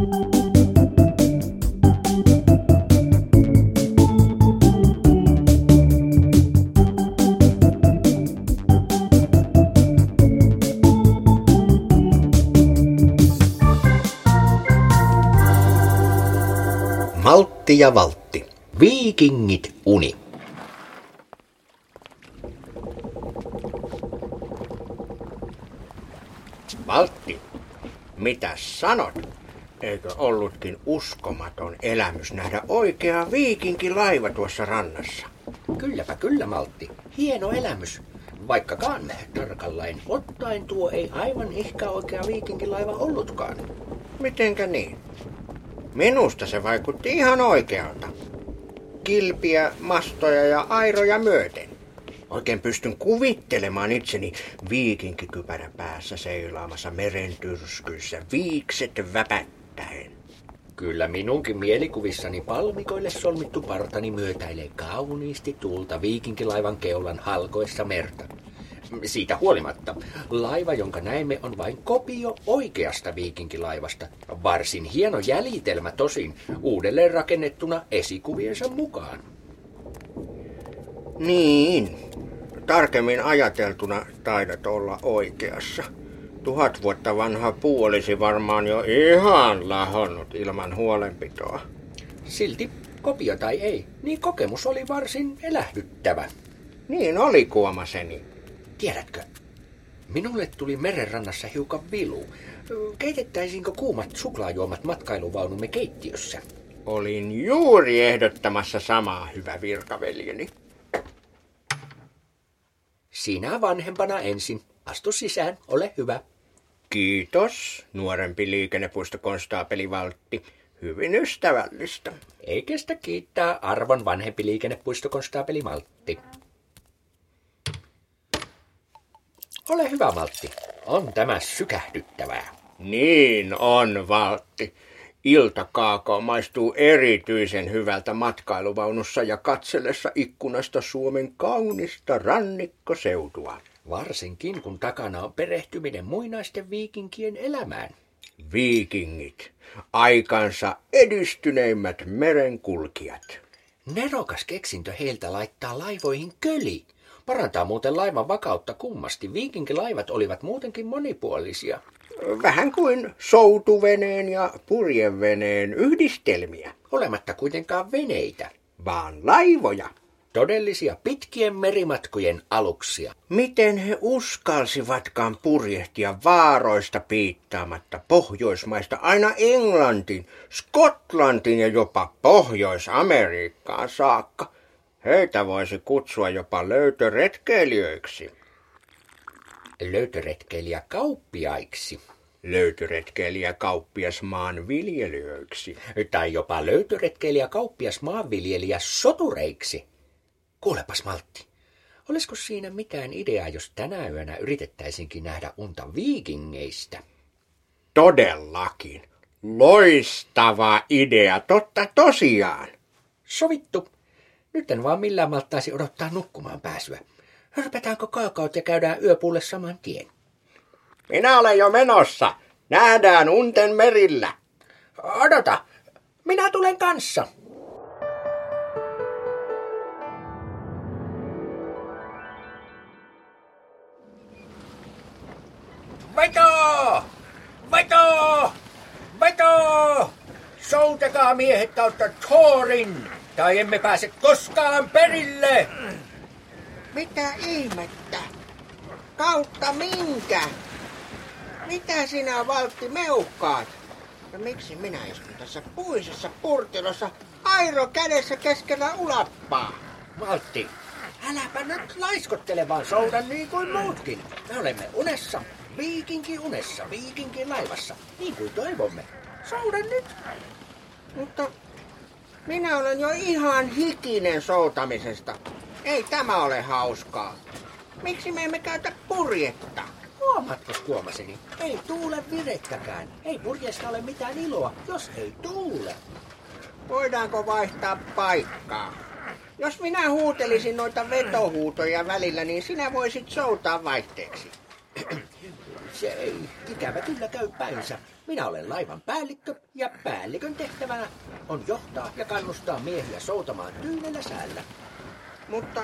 Maltti ja Valtti. Viikingit uni. Valtti, mitä sanot? Eikö ollutkin uskomaton elämys nähdä oikea viikinkilaiva tuossa rannassa? Kylläpä kyllä, Maltti. Hieno elämys. Vaikkakaan tarkalleen ottaen tuo ei aivan ehkä oikea viikinkilaiva ollutkaan. Mitenkä niin? Minusta se vaikutti ihan oikealta. Kilpiä, mastoja ja airoja myöten. Oikein pystyn kuvittelemaan itseni viikinkikypärä päässä seilaamassa meren tyrskyissä viikset väpättäen. Kyllä minunkin mielikuvissani palmikoille solmittu partani myötäilee kauniisti tuulta viikinkilaivan keulan halkoessa merta. Siitä huolimatta, laiva, jonka näemme, on vain kopio oikeasta viikinkilaivasta. Varsin hieno jäljitelmä tosin, uudelleen rakennettuna esikuviensa mukaan. Niin, tarkemmin ajateltuna taidat olla oikeassa. Tuhat vuotta vanha puu olisi varmaan jo ihan lahonnut ilman huolenpitoa. Silti, kopio tai ei, niin kokemus oli varsin elähdyttävä. Niin oli kuomaseni. Tiedätkö, minulle tuli merenrannassa hiukan vilu. Keitettäisiinkö kuumat suklaajuomat matkailuvaunumme keittiössä? Olin juuri ehdottamassa samaa, hyvä virkaveljeni. Sinä vanhempana ensin. Astu sisään, ole hyvä. Kiitos, nuorempi liikennepuistokonstaapeli Valtti. Hyvin ystävällistä. Ei kestä kiittää arvon vanhempi liikennepuistokonstaapeli Maltti. Ole hyvä, Maltti. On tämä sykähdyttävää. Niin on, Valtti. Iltakaako maistuu erityisen hyvältä matkailuvaunussa ja katsellessa ikkunasta Suomen kaunista rannikkoseutua. Varsinkin kun takana on perehtyminen muinaisten viikinkien elämään. Viikingit, aikansa edistyneimmät merenkulkijat. Nerokas keksintö heiltä laittaa laivoihin köli. Parantaa muuten laivan vakautta kummasti. Viikinkilaivat olivat muutenkin monipuolisia. Vähän kuin soutuveneen ja purjeveneen yhdistelmiä. Olematta kuitenkaan veneitä. Vaan laivoja. Todellisia pitkien merimatkojen aluksia. Miten he uskalsivatkaan purjehtia vaaroista piittaamatta Pohjoismaista aina Englantiin, Skotlantiin ja jopa Pohjois-Amerikkaan saakka? Heitä voisi kutsua jopa löytöretkeilijöiksi. Löytöretkeilijä kauppiaiksi. Löytöretkeilijä kauppias maanviljelijöiksi. Tai jopa löytöretkeilijä kauppias maanviljelijä sotureiksi. Kuulepas Maltti, olisiko siinä mitään ideaa, jos tänä yönä yritettäisinkin nähdä unta viikingeistä? Todellakin. Loistava idea, totta tosiaan. Sovittu. Nyt en vaan millään malttaisi odottaa nukkumaan pääsyä. Hörpätäänkö kaakaot ja käydään yöpuulle saman tien? Minä olen jo menossa. Nähdään unten merillä. Odota, minä tulen kanssa. Veto! Veto! Veto! Soutakaa miehet kautta Thorin, tai emme pääse koskaan perille! Mitä ihmettä? Kautta minkä? Mitä sinä, Valtti, meukkaat? Ja miksi minä istun tässä puisessa purtilossa airo kädessä keskellä ulappaa? Valtti, äläpä nyt laiskottele vaan souda niin kuin muutkin. Me olemme unessa, viikinki unessa, viikinkin laivassa, niin kuin toivomme. Souda nyt. Mutta minä olen jo ihan hikinen soutamisesta. Ei tämä ole hauskaa. Miksi me emme käytä purjetta? Huomaatko kuomaseni? Ei tuule virettäkään. Ei purjeesta ole mitään iloa, jos ei tuule. Voidaanko vaihtaa paikkaa? Jos minä huutelisin noita vetohuutoja välillä, niin sinä voisit soutaa vaihteeksi. Se ei, ikävä kyllä käy päinsä. Minä olen laivan päällikkö ja päällikön tehtävänä on johtaa ja kannustaa miehiä soutamaan tyynellä säällä. Mutta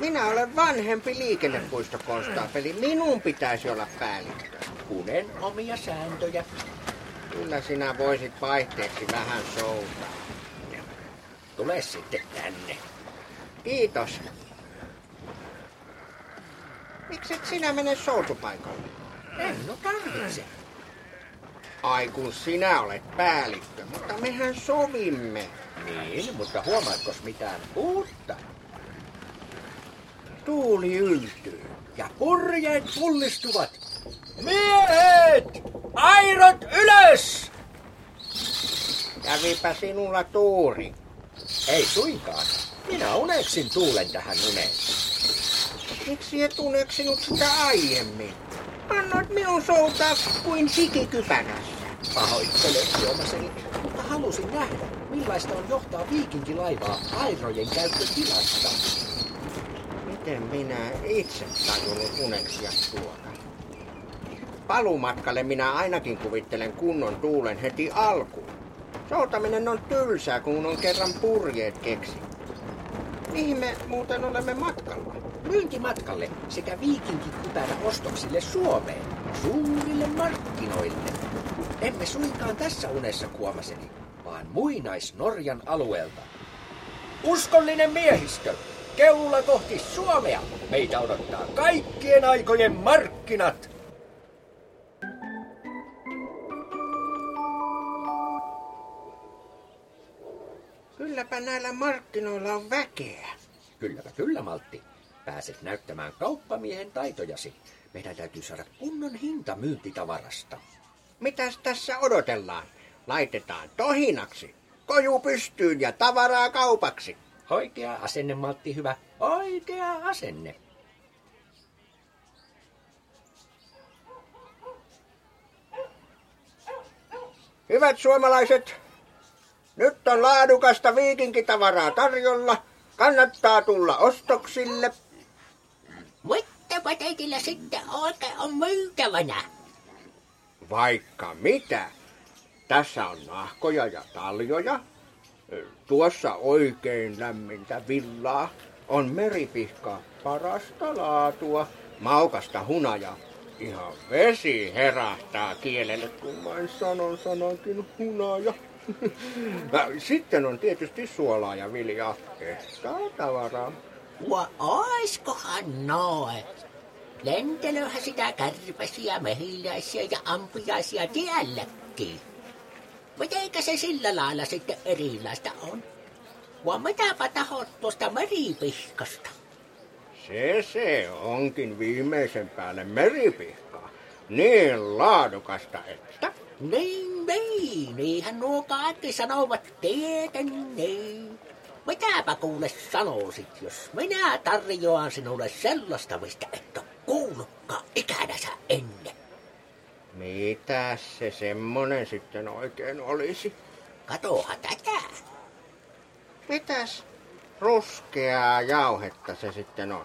minä olen vanhempi liikennepuistokonstaapeli. Minun pitäisi olla päällikkö. Kunen omia sääntöjä. Kyllä sinä voisit vaihteeksi vähän soutaa. Tule sitten tänne. Kiitos. Mikset sinä mene soutupaikalle? En no tarvitse. Ai kun sinä olet päällikkö, mutta mehän sovimme. Niin, mutta huomaatkos mitään uutta? Tuuli yltyy. Ja purjeet pullistuvat. Miehet! Airot ylös! Kävipä sinulla tuuri. Ei suinkaan. Minä uneksin tuulen tähän uneen. Miksi et uneksinut sitä aiemmin? Annoit minun soutaa kuin sikikypärässä. Pahoittelen Tuomaseni, mutta halusin nähdä, millaista on johtaa viikinkilaivaa airojen käyttötilasta. Miten minä itse tajunnut uneksia tuota? Palumatkalle minä ainakin kuvittelen kunnon tuulen heti alkuun. Soutaminen on tylsää, kun on kerran purjeet keksi. Mihin me muuten olemme matkalla? Myyntimatkalle sekä viikinkikypärä ostoksille Suomeen, suurille markkinoille. Emme suinkaan tässä unessa kuomaseni, vaan muinais-Norjan alueelta. Uskollinen miehistö, keula kohti Suomea. Meitä odottaa kaikkien aikojen markkinat. Kylläpä näillä markkinoilla on väkeä. Kylläpä kyllä, Maltti. Pääset näyttämään kauppamiehen taitojasi. Meidän täytyy saada kunnon hinta myyntitavarasta. Mitäs tässä odotellaan? Laitetaan tohinaksi. Koju pystyyn ja tavaraa kaupaksi. Oikea asenne, Maltti, hyvä. Oikea asenne. Hyvät suomalaiset, nyt on laadukasta viikinkitavaraa tarjolla. Kannattaa tulla ostoksille. Mutta teillä sitten oikein on myytävänä. Vaikka mitä. Tässä on nahkoja ja taljoja. Tuossa oikein lämmintä villaa. On meripihkaa parasta laatua. Maukasta hunajaa. Ihan vesi herahtaa kielelle, kun vain sanon sanankin hunaja. Sitten on tietysti suolaa ja viljaa. Ehtaa tavaraa. Vai oiskohan noin? Lentelöhän sitä kärpäsiä, mehiläisiä ja ampiaisia tielläkin. Mitenkä se sillä lailla sitten erilaista on? Vai mitäpä tahot tuosta meripihkasta? Se se onkin viimeisen päälle meripihkaa. Niin laadukasta, että... Niin, niin, niinhän nuo kaikki sanovat tieten niin. Mitäpä kuule sanoisit, jos minä tarjoan sinulle sellaista, mistä et ole kuullutkaan ikänänsä ennen. Mitä se semmonen sitten oikein olisi? Katoha tätä. Mitäs ruskeaa jauhetta se sitten on?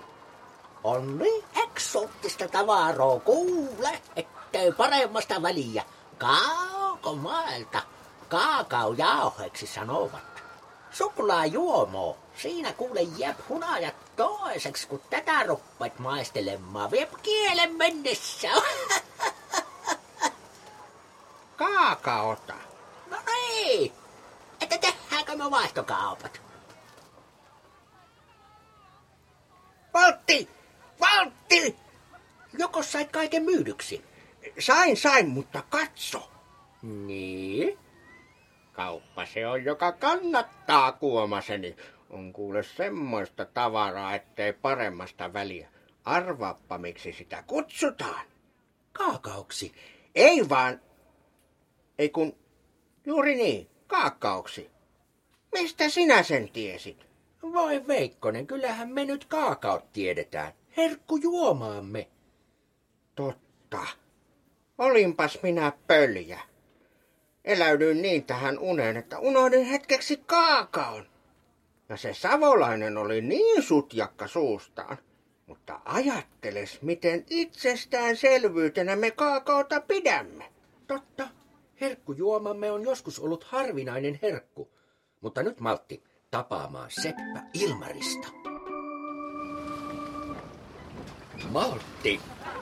On niin eksoottista tavaraa kuule, ettei paremmasta väliä. Kaukomailta kaakaojauheeksi sanovat. Suklaajuomo, siinä kuule jääp hunajat toiseksi, kun tätä ruppat maistelemaan. Viep kielen mennessä. Kaakaota. No niin, että tehdäänkö me vaihtokaupat? Valtti! Valtti! Joko sait kaiken myydyksi? Sain, sain, mutta katso. Niin? Kauppa se on, joka kannattaa kuomaseni. On kuule semmoista tavaraa, ettei paremmasta väliä. Arvaappa, miksi sitä kutsutaan. Kaakaoksi. Ei vaan, ei kun, juuri niin, kaakkaoksi. Mistä sinä sen tiesit? Voi Veikkonen, kyllähän me nyt kaakaot tiedetään. Herkku juomaamme. Totta. Olinpas minä pöljä. Eläydyin niin tähän uneen, että unohdin hetkeksi kaakaon. Ja se savolainen oli niin sutjakka suustaan. Mutta ajatteles, miten itsestäänselvyytenä me kaakaota pidämme. Totta. Herkkujuomamme on joskus ollut harvinainen herkku. Mutta nyt Maltti tapaamaan Seppä Ilmarista. Maltti,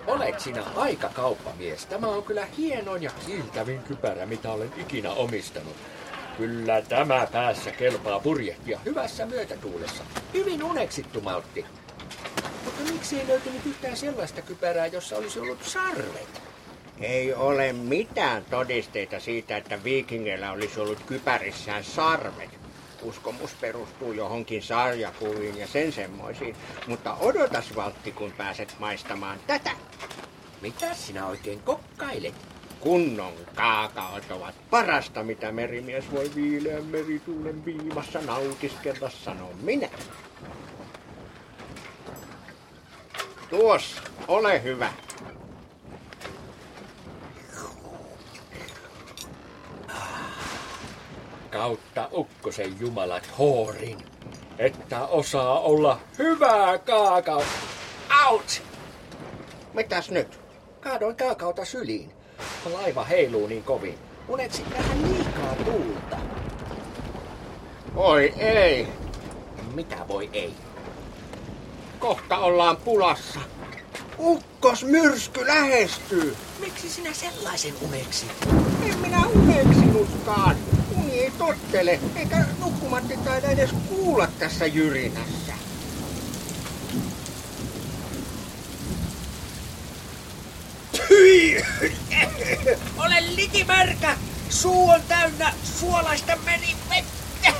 olet sinä aika kauppamies. Tämä on kyllä hienoin ja kiiltävin kypärä, mitä olen ikinä omistanut. Kyllä tämä päässä kelpaa purjehtia hyvässä myötätuulessa. Hyvin uneksittu, Maltti. Mutta miksi ei löytynyt yhtään sellaista kypärää, jossa olisi ollut sarvet? Ei ole mitään todisteita siitä, että viikingeillä olisi ollut kypärissään sarvet. Uskomus perustuu johonkin sarjakuviin ja sen semmoisiin. Mutta odotas Valtti, kun pääset maistamaan tätä. Mitä sinä oikein kokkailet? Kunnon kaakaot ovat parasta, mitä merimies voi viileän merituulen viimassa nautiskella, sanon minä. Tuossa, ole hyvä. Kautta ukkosen jumalat hoorin, että osaa olla hyvää kaakao. Out! Mitäs nyt? Kaadoin kaakaota syliin. Laiva heiluu niin kovin. Mun etsin vähän liikaa tuulta. Oi ei, Mitä voi ei? kohta ollaan pulassa. Ukkos myrsky lähestyy. Miksi sinä sellaisen uneksit? En minä uneksinutkaan. Ei tottele, eikä nukkumatti taida edes kuulla tässä jyrinässä. Hyi! Olen likimärkä! Suu on täynnä suolaista merivettä!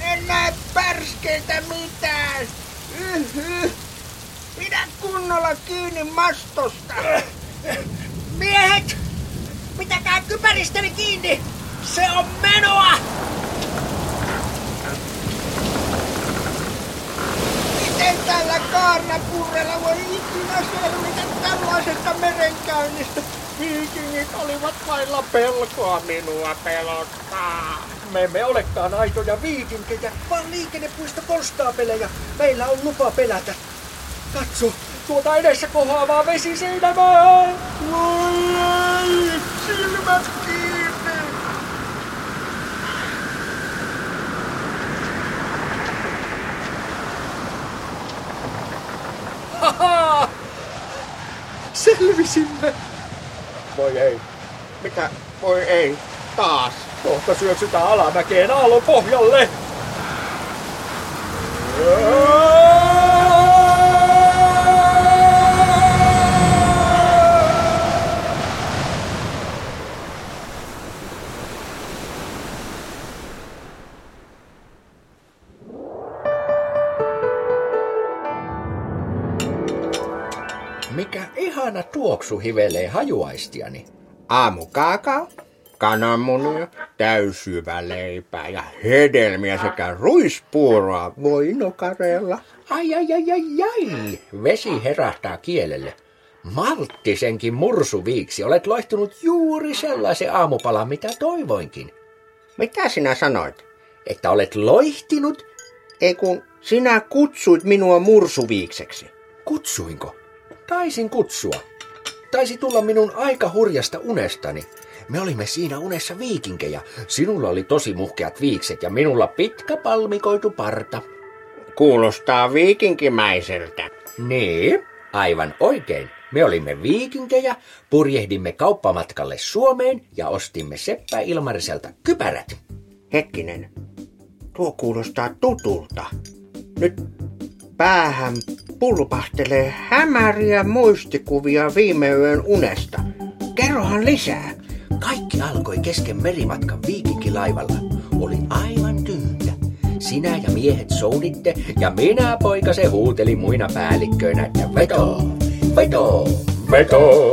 En näe pärskeitä mitään. Yhy. Pidä kunnolla kiinni mastosta. Miehet! Pitäkää kypäristäni kiinni! Se on menoa! Miten tällä kaarnapurrella voi ikinä selvitä tällaisesta merenkäynnistä? Viikingit olivat vailla pelkoa minua pelottaa. Me emme olekaan aitoja viikinkejä, vaan liikennepuisto konstaapeleja. Meillä on lupa pelätä. Katso, tuota edessä kohoavaa vesiseinämää! Voi ei, silmät kiinni. Selvisimme! Voi ei, Mitä? Voi ei, taas. kohta syöksytään alamäkeen aallon pohjalle! Mikä ihana tuoksu hivelee hajuaistiani. Aamukaakao, kananmunia, täysjyvä leipää ja hedelmiä sekä ruispuuroa voinokareella. Ai ai ai ai ai, vesi herahtaa kielelle. Malttisenkin mursuviiksi olet loihtunut juuri sellaisen aamupalan, mitä toivoinkin. Mitä sinä sanoit? Että olet loihtinut? Ei kun sinä kutsuit minua mursuviikseksi. Kutsuinko? Taisin kutsua. Taisi tulla minun aika hurjasta unestani. Me olimme siinä unessa viikinkejä. Sinulla oli tosi muhkeat viikset ja minulla pitkä palmikoitu parta. Kuulostaa viikinkimäiseltä. Niin, aivan oikein. Me olimme viikinkejä, purjehdimme kauppamatkalle Suomeen ja ostimme Seppä Ilmariselta kypärät. Hetkinen, tuo kuulostaa tutulta. Nyt päähän pulpahtelee hämäriä muistikuvia viime yön unesta. Kerrohan lisää. Kaikki alkoi kesken merimatkan viikinkilaivalla. Oli aivan tyyntä. Sinä ja miehet souditte ja minä poikase huuteli muina päällikköinä, että veto, veto, veto.